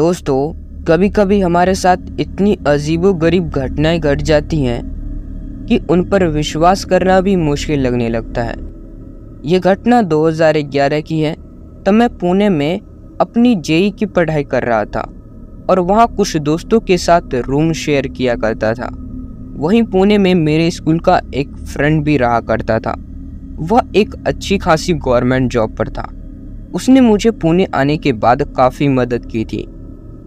दोस्तों कभी कभी हमारे साथ इतनी अजीबो गरीब घटनाएँ घट जाती हैं कि उन पर विश्वास करना भी मुश्किल लगने लगता है। ये घटना 2011 की है, तब मैं पुणे में अपनी जेई की पढ़ाई कर रहा था और वहाँ कुछ दोस्तों के साथ रूम शेयर किया करता था। वहीं पुणे में मेरे स्कूल का एक फ्रेंड भी रहा करता था। वह एक अच्छी खासी गवर्नमेंट जॉब पर था। उसने मुझे पुणे आने के बाद काफ़ी मदद की थी।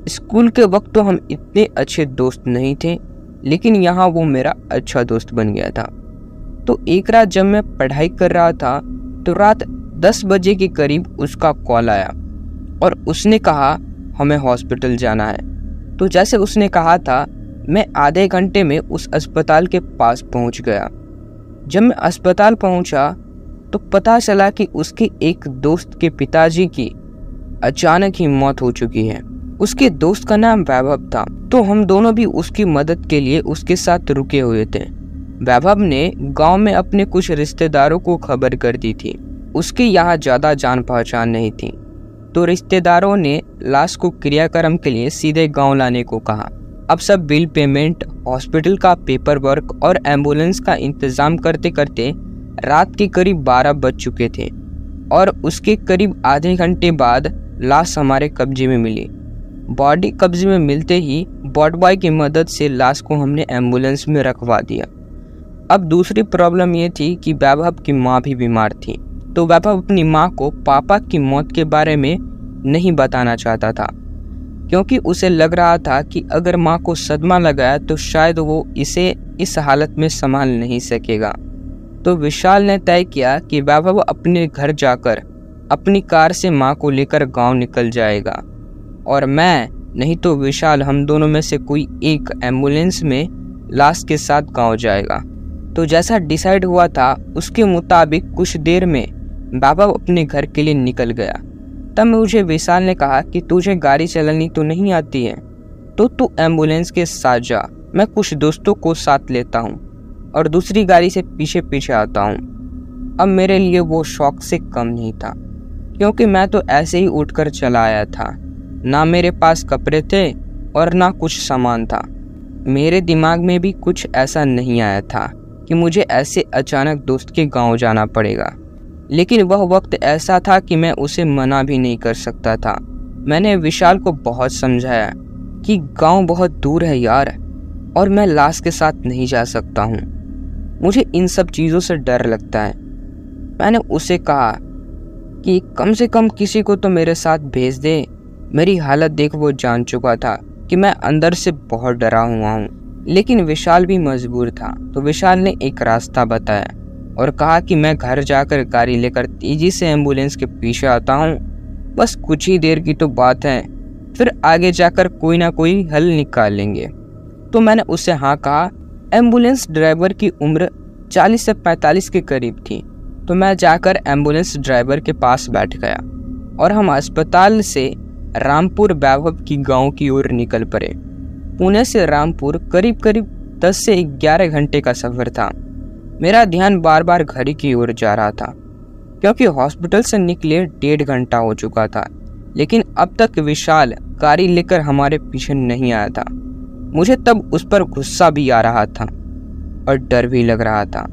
स्कूल के वक्त तो हम इतने अच्छे दोस्त नहीं थे, लेकिन यहाँ वो मेरा अच्छा दोस्त बन गया था। तो एक रात जब मैं पढ़ाई कर रहा था तो रात दस बजे के करीब उसका कॉल आया और उसने कहा, हमें हॉस्पिटल जाना है। तो जैसे उसने कहा था, मैं आधे घंटे में उस अस्पताल के पास पहुँच गया। जब मैं अस्पताल पहुँचा तो पता चला कि उसके एक दोस्त के पिताजी की अचानक ही मौत हो चुकी है। उसके दोस्त का नाम वैभव था तो हम दोनों भी उसकी मदद के लिए उसके साथ रुके हुए थे। वैभव ने गाँव में अपने कुछ रिश्तेदारों को खबर कर दी थी। उसके यहाँ ज़्यादा जान पहचान नहीं थी। तो रिश्तेदारों ने लाश को क्रियाक्रम के लिए सीधे गाँव लाने को कहा। अब सब बिल पेमेंट, हॉस्पिटल का पेपर वर्क और एंबुलेंस का इंतज़ाम करते करते रात के करीब बारह बज चुके थे और उसके करीब आधे घंटे बाद लाश हमारे कब्जे में मिली। बॉडी कब्जे में मिलते ही बॉड बॉय की मदद से लाश को हमने एंबुलेंस में रखवा दिया। अब दूसरी प्रॉब्लम ये थी कि वैभव की माँ भी बीमार थी तो वैभव अपनी माँ को पापा की मौत के बारे में नहीं बताना चाहता था, क्योंकि उसे लग रहा था कि अगर माँ को सदमा लगाया तो शायद वो इसे इस हालत में संभाल नहीं सकेगा। तो विशाल ने तय किया कि वैभव अपने घर जाकर अपनी कार से माँ को लेकर गाँव निकल जाएगा। और मैं, नहीं तो विशाल हम दोनों में से कोई एक एंबुलेंस में लाश के साथ गाँव जाएगा। तो जैसा डिसाइड हुआ था, उसके मुताबिक कुछ देर में बाबा अपने घर के लिए निकल गया। तब मुझे विशाल ने कहा कि तुझे गाड़ी चलानी तो नहीं आती है तो तू एंबुलेंस के साथ जा। मैं कुछ दोस्तों को साथ लेता हूँ और दूसरी गाड़ी से पीछे पीछे आता हूँ। अब मेरे लिए वो शौक से कम नहीं था, क्योंकि मैं तो ऐसे ही उठकर चला आया था। ना मेरे पास कपड़े थे और ना कुछ सामान था। मेरे दिमाग में भी कुछ ऐसा नहीं आया था कि मुझे ऐसे अचानक दोस्त के गाँव जाना पड़ेगा। लेकिन वह वक्त ऐसा था कि मैं उसे मना भी नहीं कर सकता था। मैंने विशाल को बहुत समझाया कि गाँव बहुत दूर है यार और मैं लाश के साथ नहीं जा सकता हूँ। मुझे इन सब चीज़ों से डर लगता है। मैंने उसे कहा कि कम से कम किसी को तो मेरे साथ भेज दे मेरी हालत देख वो जान चुका था कि मैं अंदर से बहुत डरा हुआ हूँ। लेकिन विशाल भी मजबूर था तो विशाल ने एक रास्ता बताया और कहा कि मैं घर जाकर गाड़ी लेकर तेज़ी से एंबुलेंस के पीछे आता हूँ। बस कुछ ही देर की तो बात है, फिर आगे जाकर कोई ना कोई हल निकाल लेंगे तो मैंने उससे हाँ कहा, एंबुलेंस ड्राइवर की उम्र 40 से 45 के करीब थी। तो मैं जाकर एंबुलेंस ड्राइवर के पास बैठ गया और हम अस्पताल से रामपुर वैभव की गाँव की ओर निकल पड़े। पुणे से रामपुर करीब करीब 10 से 11 घंटे का सफ़र था। मेरा ध्यान बार बार घड़ी की ओर जा रहा था, क्योंकि हॉस्पिटल से निकले डेढ़ घंटा हो चुका था, लेकिन अब तक विशाल गाड़ी लेकर हमारे पीछे नहीं आया था। मुझे तब उस पर गुस्सा भी आ रहा था और डर भी लग रहा था।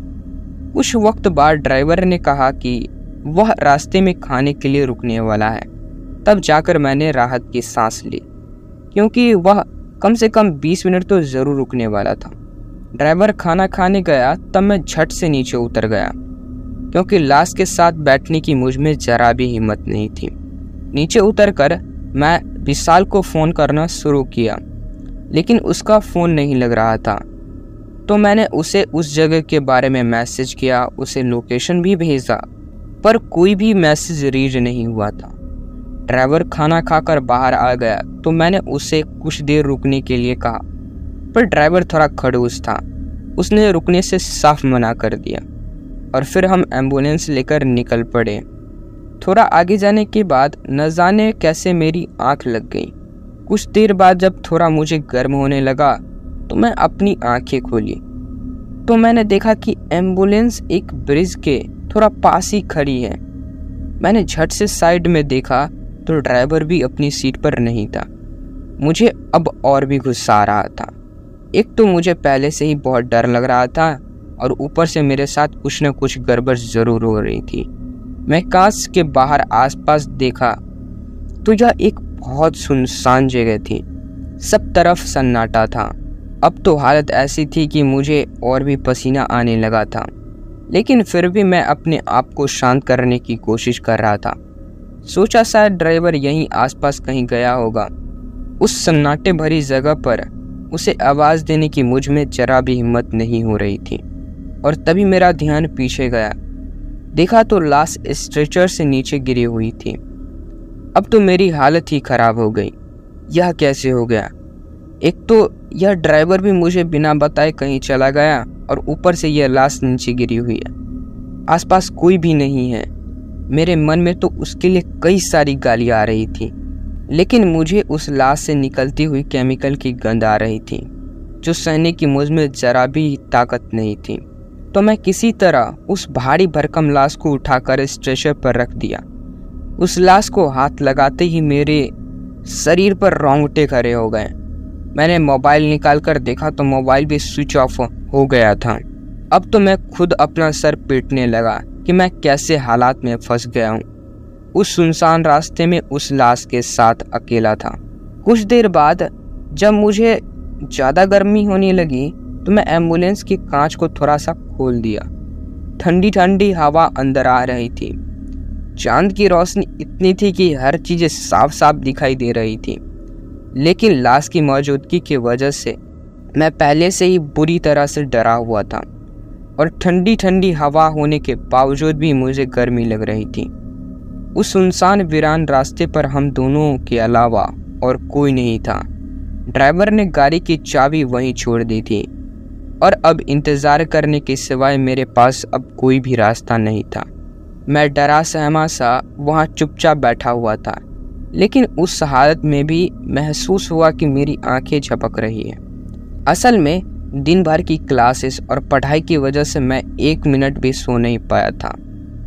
कुछ वक्त बाद ड्राइवर ने कहा कि वह रास्ते में खाने के लिए रुकने वाला है। तब जाकर मैंने राहत की सांस ली, क्योंकि वह कम से कम 20 मिनट तो ज़रूर रुकने वाला था। ड्राइवर खाना खाने गया, तब मैं झट से नीचे उतर गया, क्योंकि लाश के साथ बैठने की मुझमें जरा भी हिम्मत नहीं थी। नीचे उतर कर मैं विशाल को फ़ोन करना शुरू किया, लेकिन उसका फ़ोन नहीं लग रहा था। तो मैंने उसे उस जगह के बारे में मैसेज किया, उसे लोकेशन भी भेजा, पर कोई भी मैसेज रीड नहीं हुआ था। ड्राइवर खाना खाकर बाहर आ गया तो मैंने उसे कुछ देर रुकने के लिए कहा। पर ड्राइवर थोड़ा खड़ूस था। उसने रुकने से साफ़ मना कर दिया और फिर हम एंबुलेंस लेकर निकल पड़े। थोड़ा आगे जाने के बाद न जाने कैसे मेरी आँख लग गई। कुछ देर बाद जब थोड़ा मुझे गर्म होने लगा तो मैं अपनी आँखें खोली। तो मैंने देखा कि एंबुलेंस एक ब्रिज के थोड़ा पास ही खड़ी है। मैंने झट से साइड में देखा तो ड्राइवर भी अपनी सीट पर नहीं था। मुझे अब और भी गुस्सा आ रहा था। एक तो मुझे पहले से ही बहुत डर लग रहा था और ऊपर से मेरे साथ कुछ न कुछ गड़बड़ ज़रूर हो रही थी। मैं कांच के बाहर आसपास देखा तो यह एक बहुत सुनसान जगह थी। सब तरफ़ सन्नाटा था। अब तो हालत ऐसी थी कि मुझे और भी पसीना आने लगा था। लेकिन फिर भी मैं अपने आप को शांत करने की कोशिश कर रहा था। सोचा शायद ड्राइवर यहीं आसपास कहीं गया होगा। उस सन्नाटे भरी जगह पर उसे आवाज़ देने की मुझमें जरा भी हिम्मत नहीं हो रही थी, और तभी मेरा ध्यान पीछे गया। देखा तो लाश स्ट्रेचर से नीचे गिरी हुई थी। अब तो मेरी हालत ही खराब हो गई। यह कैसे हो गया? एक तो यह ड्राइवर भी मुझे बिना बताए कहीं चला गया, और ऊपर से यह लाश नीचे गिरी हुई है। आसपास कोई भी नहीं है। मेरे मन में तो उसके लिए कई सारी गालियाँ आ रही थी, लेकिन मुझे उस लाश से निकलती हुई केमिकल की गंध आ रही थी, जो सहने की मुझमें जरा भी ताकत नहीं थी। तो मैं किसी तरह उस भारी भरकम लाश को उठाकर स्ट्रेचर पर रख दिया। उस लाश को हाथ लगाते ही मेरे शरीर पर रोंगटे खड़े हो गए। मैंने मोबाइल निकाल कर देखा तो मोबाइल भी स्विच ऑफ़ हो गया था। अब तो मैं खुद अपना सर पीटने लगा। कि मैं कैसे हालात में फंस गया हूँ। उस सुनसान रास्ते में उस लाश के साथ अकेला था। कुछ देर बाद जब मुझे ज़्यादा गर्मी होने लगी तो मैं एंबुलेंस की कांच को थोड़ा सा खोल दिया। ठंडी ठंडी हवा अंदर आ रही थी। चाँद की रोशनी इतनी थी कि हर चीज़ साफ़ साफ़ दिखाई दे रही थी। लेकिन लाश की मौजूदगी की वजह से मैं पहले से ही बुरी तरह से डरा हुआ था। और ठंडी ठंडी हवा होने के बावजूद भी मुझे गर्मी लग रही थी। उस सुनसान वीरान रास्ते पर हम दोनों के अलावा और कोई नहीं था। ड्राइवर ने गाड़ी की चाबी वहीं छोड़ दी थी और अब इंतज़ार करने के सिवाय मेरे पास अब कोई भी रास्ता नहीं था। मैं डरा सहमा सा वहाँ चुपचाप बैठा हुआ था, लेकिन उस हालत में भी महसूस हुआ कि मेरी आँखें झपक रही है। असल में दिन भर की क्लासेस और पढ़ाई की वजह से मैं एक मिनट भी सो नहीं पाया था।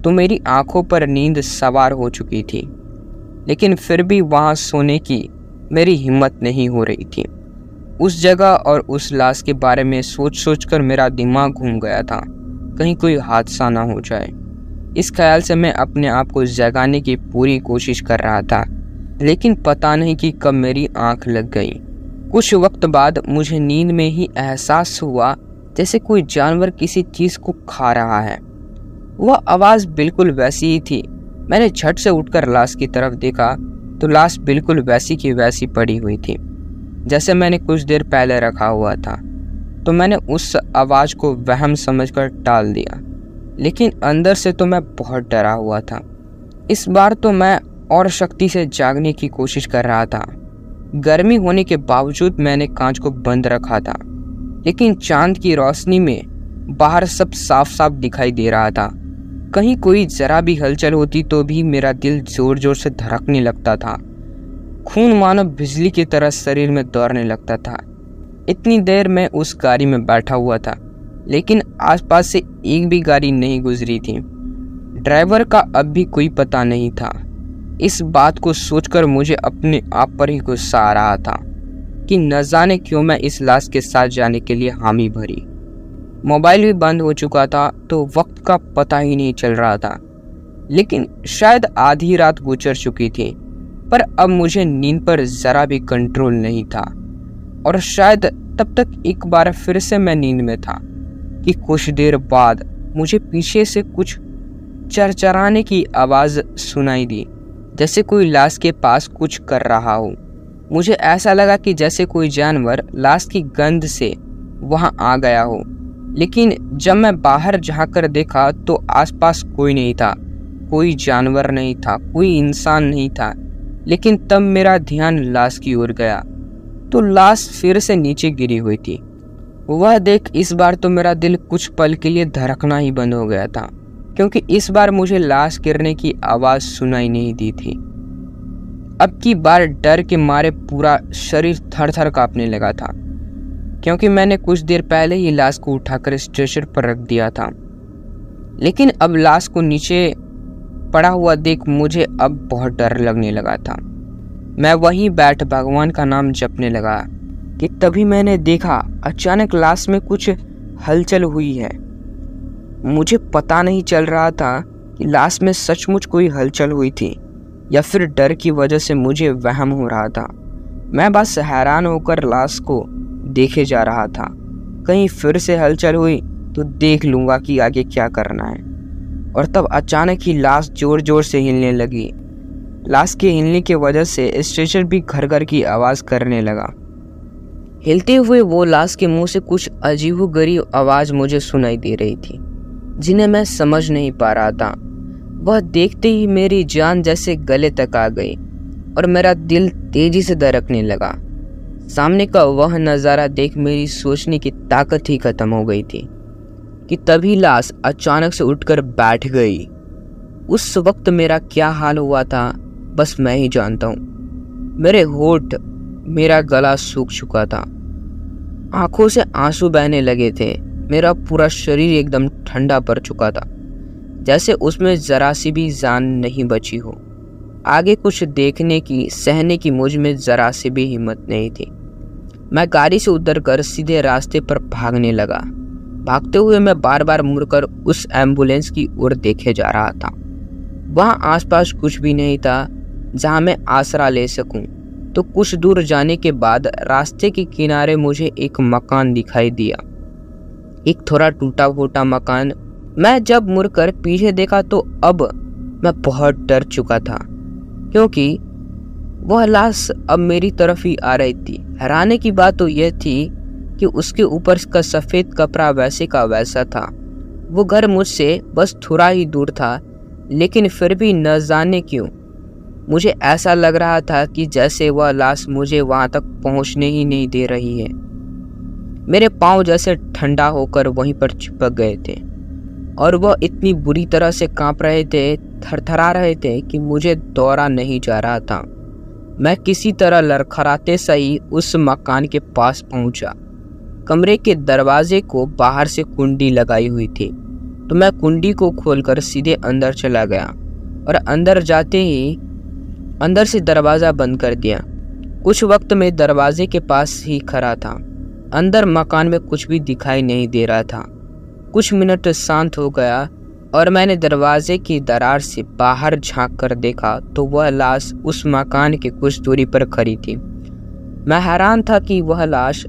तो मेरी आँखों पर नींद सवार हो चुकी थी, लेकिन फिर भी वहाँ सोने की मेरी हिम्मत नहीं हो रही थी। उस जगह और उस लाश के बारे में सोच सोच कर मेरा दिमाग घूम गया था, कहीं कोई हादसा ना हो जाए। इस ख्याल से मैं अपने आप को जगाने की पूरी कोशिश कर रहा था, लेकिन पता नहीं कि कब मेरी आँख लग गई। कुछ वक्त बाद मुझे नींद में ही एहसास हुआ जैसे कोई जानवर किसी चीज़ को खा रहा है। वह आवाज़ बिल्कुल वैसी ही थी। मैंने झट से उठकर लाश की तरफ़ देखा तो लाश बिल्कुल वैसी की वैसी पड़ी हुई थी, जैसे मैंने कुछ देर पहले रखा हुआ था। तो मैंने उस आवाज़ को वहम समझकर टाल दिया। लेकिन अंदर से तो मैं बहुत डरा हुआ था। इस बार तो मैं और शक्ति से जागने की कोशिश कर रहा था। गर्मी होने के बावजूद मैंने कांच को बंद रखा था। लेकिन चाँद की रोशनी में बाहर सब साफ़ साफ़ दिखाई दे रहा था। कहीं कोई जरा भी हलचल होती तो भी मेरा दिल ज़ोर ज़ोर से धड़कने लगता था। खून मानो बिजली की तरह शरीर में दौड़ने लगता था। इतनी देर में उस गाड़ी में बैठा हुआ था, लेकिन आसपास से एक भी गाड़ी नहीं गुजरी थी। ड्राइवर का अब भी कोई पता नहीं था। इस बात को सोचकर मुझे अपने आप पर ही गुस्सा आ रहा था कि न जाने क्यों मैं इस लाश के साथ जाने के लिए हामी भरी। मोबाइल भी बंद हो चुका था तो वक्त का पता ही नहीं चल रहा था। लेकिन शायद आधी रात गुजर चुकी थी, पर अब मुझे नींद पर जरा भी कंट्रोल नहीं था। और शायद तब तक एक बार फिर से मैं नींद में था कि कुछ देर बाद मुझे पीछे से कुछ चरचराने की आवाज़ सुनाई दी। जैसे कोई लाश के पास कुछ कर रहा हो। मुझे ऐसा लगा कि जैसे कोई जानवर लाश की गंध से वहाँ आ गया हो। लेकिन जब मैं बाहर झांकर देखा तो आसपास कोई नहीं था। कोई जानवर नहीं था, कोई इंसान नहीं था। लेकिन तब मेरा ध्यान लाश की ओर गया तो लाश फिर से नीचे गिरी हुई थी। वह देख, इस बार तो मेरा दिल कुछ पल के लिए धड़कना ही बंद हो गया था। क्योंकि इस बार मुझे लाश गिरने की आवाज़ सुनाई नहीं दी थी। अब की बार डर के मारे पूरा शरीर थर थर कांपने लगा था, क्योंकि मैंने कुछ देर पहले ही लाश को उठाकर स्ट्रेचर पर रख दिया था। लेकिन अब लाश को नीचे पड़ा हुआ देख मुझे अब बहुत डर लगने लगा था। मैं वहीं बैठ भगवान का नाम जपने लगा कि तभी मैंने देखा अचानक लाश में कुछ हलचल हुई है। मुझे पता नहीं चल रहा था कि लाश में सचमुच कोई हलचल हुई थी, या फिर डर की वजह से मुझे वहम हो रहा था। मैं बस हैरान होकर लाश को देखे जा रहा था। कहीं फिर से हलचल हुई तो देख लूँगा कि आगे क्या करना है। और तब अचानक ही लाश ज़ोर ज़ोर से हिलने लगी। लाश के हिलने की वजह से स्ट्रेचर भी घर घर की आवाज़ करने लगा। हिलते हुए वो लाश के मुँह से कुछ अजीब गरीब आवाज़ मुझे सुनाई दे रही थी। जिन्हें मैं समझ नहीं पा रहा था। वह देखते ही मेरी जान जैसे गले तक आ गई और मेरा दिल तेज़ी से दरकने लगा। सामने का वह नज़ारा देख मेरी सोचने की ताकत ही खत्म हो गई थी कि तभी लाश अचानक से उठकर बैठ गई। उस वक्त मेरा क्या हाल हुआ था, बस मैं ही जानता हूँ। मेरे होठ, मेरा गला सूख चुका था। आँखों से आँसू बहने लगे थे। मेरा पूरा शरीर एकदम ठंडा पड़ चुका था। जैसे उसमें जरा सी भी जान नहीं बची हो। आगे कुछ देखने की, सहने की मुझमें जरा सी भी हिम्मत नहीं थी। मैं गाड़ी से उतर कर सीधे रास्ते पर भागने लगा। भागते हुए मैं बार बार मुड़कर उस एंबुलेंस की ओर देखे जा रहा था। वहाँ आसपास कुछ भी नहीं था, जहाँ मैं आसरा ले सकूँ। तो कुछ दूर जाने के बाद रास्ते के किनारे मुझे एक मकान दिखाई दिया। एक थोड़ा टूटा फूटा मकान। मैं जब मुड़कर पीछे देखा तो अब मैं बहुत डर चुका था, क्योंकि वह लाश अब मेरी तरफ़ ही आ रही थी। हैरानी की बात तो यह थी कि उसके ऊपर का सफ़ेद कपड़ा वैसे का वैसा था। वो घर मुझसे बस थोड़ा ही दूर था, लेकिन फिर भी न जाने क्यों। मुझे ऐसा लग रहा था कि जैसे वह लाश मुझे वहाँ तक पहुँचने ही नहीं दे रही है। मेरे पाँव जैसे ठंडा होकर वहीं पर चिपक गए थे। और वह इतनी बुरी तरह से काँप रहे थे, थरथरा रहे थे कि मुझे दौरा नहीं जा रहा था। मैं किसी तरह लड़खड़ाते सही उस मकान के पास पहुँचा। कमरे के दरवाजे को बाहर से कुंडी लगाई हुई थी तो मैं कुंडी को खोलकर सीधे अंदर चला गया और अंदर जाते ही अंदर से दरवाज़ा बंद कर दिया। कुछ वक्त में दरवाजे के पास ही खड़ा था। अंदर मकान में कुछ भी दिखाई नहीं दे रहा था। कुछ मिनट शांत हो गया और मैंने दरवाजे की दरार से बाहर झाँक कर देखा तो वह लाश उस मकान के कुछ दूरी पर खड़ी थी। मैं हैरान था कि वह लाश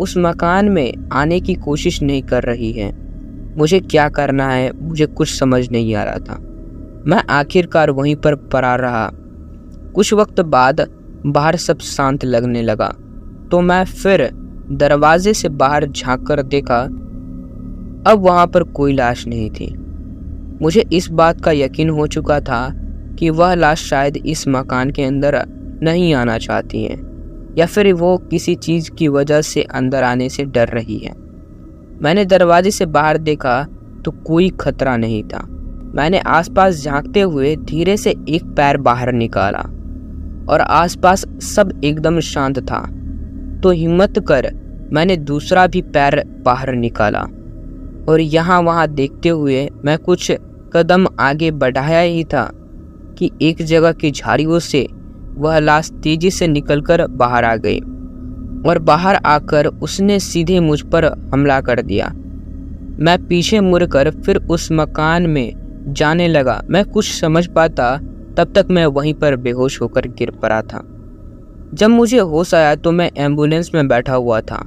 उस मकान में आने की कोशिश नहीं कर रही है। मुझे क्या करना है? मुझे कुछ समझ नहीं आ रहा था। मैं आखिरकार वहीं पर पड़ा रहा। कुछ वक्त बाद बाहर सब शांत लगने लगा तो मैं फिर दरवाजे से बाहर झाँक कर देखा, अब वहाँ पर कोई लाश नहीं थी। मुझे इस बात का यकीन हो चुका था कि वह लाश शायद इस मकान के अंदर नहीं आना चाहती है, या फिर वो किसी चीज़ की वजह से अंदर आने से डर रही है। मैंने दरवाजे से बाहर देखा तो कोई खतरा नहीं था। मैंने आसपास झांकते हुए धीरे से एक पैर बाहर निकाला और आसपास सब एकदम शांत था। तो हिम्मत कर, मैंने दूसरा भी पैर बाहर निकाला। और यहाँ वहाँ देखते हुए मैं कुछ कदम आगे बढ़ाया ही था कि एक जगह की झाड़ियों से वह लाश तेज़ी से निकलकर बाहर आ गई और बाहर आकर उसने सीधे मुझ पर हमला कर दिया। मैं पीछे मुड़कर फिर उस मकान में जाने लगा। मैं कुछ समझ पाता तब तक मैं वहीं पर बेहोश होकर गिर पड़ा था। जब मुझे होश आया तो मैं एंबुलेंस में बैठा हुआ था।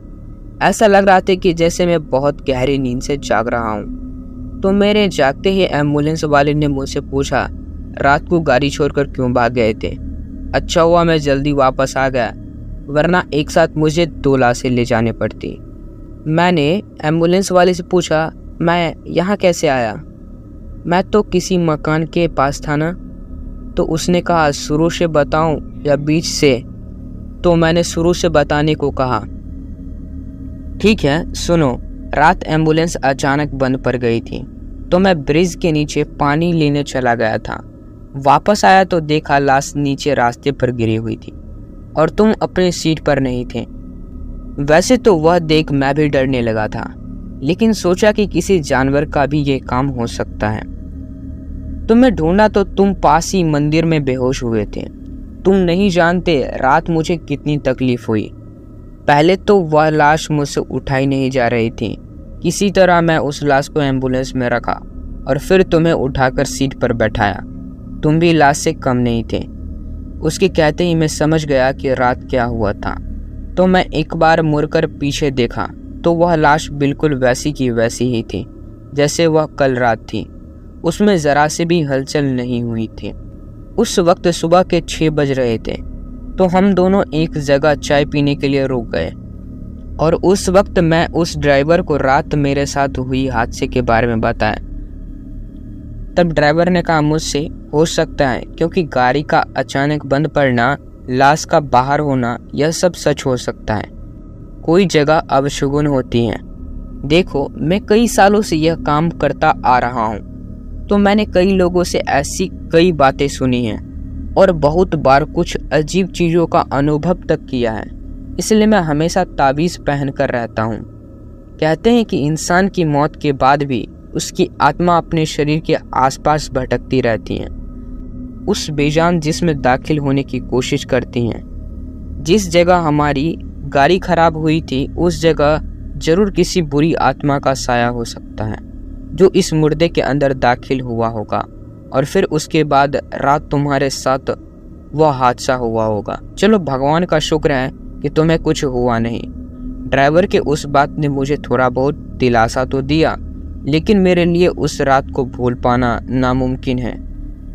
ऐसा लग रहा था कि जैसे मैं बहुत गहरी नींद से जाग रहा हूँ। तो मेरे जागते ही एंबुलेंस वाले ने मुझसे पूछा, रात को गाड़ी छोड़कर क्यों भाग गए थे? अच्छा हुआ मैं जल्दी वापस आ गया, वरना एक साथ मुझे दो लाशें ले जाने पड़ती। मैंने एंबुलेंस वाले से पूछा, मैं यहाँ कैसे आया? मैं तो किसी मकान के पास था ना? तो उसने कहा, शुरू से बताऊँ या बीच से? तो मैंने शुरू से बताने को कहा। ठीक है, सुनो, रात एंबुलेंस अचानक बंद पड़ गई थी तो मैं ब्रिज के नीचे पानी लेने चला गया था। वापस आया तो देखा लाश नीचे रास्ते पर गिरी हुई थी, और तुम अपनी सीट पर नहीं थे। वैसे तो वह देख मैं भी डरने लगा था, लेकिन सोचा कि किसी जानवर का भी ये काम हो सकता है। तुम्हें ढूंढा तो तुम पास ही मंदिर में बेहोश हुए थे। तुम नहीं जानते रात मुझे कितनी तकलीफ़ हुई। पहले तो वह लाश मुझसे उठाई नहीं जा रही थी। किसी तरह मैं उस लाश को एंबुलेंस में रखा और फिर तुम्हें उठाकर सीट पर बैठाया। तुम भी लाश से कम नहीं थे। उसके कहते ही मैं समझ गया कि रात क्या हुआ था। तो मैं एक बार मुड़कर पीछे देखा तो वह लाश बिल्कुल वैसी की वैसी ही थी, जैसे वह कल रात थी। उसमें ज़रा से भी हलचल नहीं हुई थी। उस वक्त सुबह के छः बज रहे थे तो हम दोनों एक जगह चाय पीने के लिए रुक गए। और उस वक्त मैं उस ड्राइवर को रात मेरे साथ हुई हादसे के बारे में बताया। तब ड्राइवर ने कहा, मुझसे हो सकता है, क्योंकि गाड़ी का अचानक बंद पड़ना, लाश का बाहर होना, यह सब सच हो सकता है। कोई जगह अवशुगुन होती है। देखो, मैं कई सालों से यह काम करता आ रहा हूँ। तो मैंने कई लोगों से ऐसी कई बातें सुनी हैं और बहुत बार कुछ अजीब चीज़ों का अनुभव तक किया है। इसलिए मैं हमेशा ताबीज़ पहन कर रहता हूँ। कहते हैं कि इंसान की मौत के बाद भी उसकी आत्मा अपने शरीर के आसपास भटकती रहती हैं। उस बेजान जिसम दाखिल होने की कोशिश करती हैं। जिस जगह हमारी गाड़ी खराब हुई थी, उस जगह ज़रूर किसी बुरी आत्मा का साया हो सकता है। जो इस मुर्दे के अंदर दाखिल हुआ होगा, और फिर उसके बाद रात तुम्हारे साथ वह हादसा हुआ होगा। चलो, भगवान का शुक्र है कि तुम्हें कुछ हुआ नहीं। ड्राइवर के उस बात ने मुझे थोड़ा बहुत दिलासा तो दिया, लेकिन मेरे लिए उस रात को भूल पाना नामुमकिन है।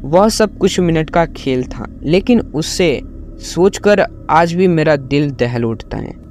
वह सब कुछ मिनट का खेल था, लेकिन उससे सोचकर आज भी मेरा दिल दहल उठता है।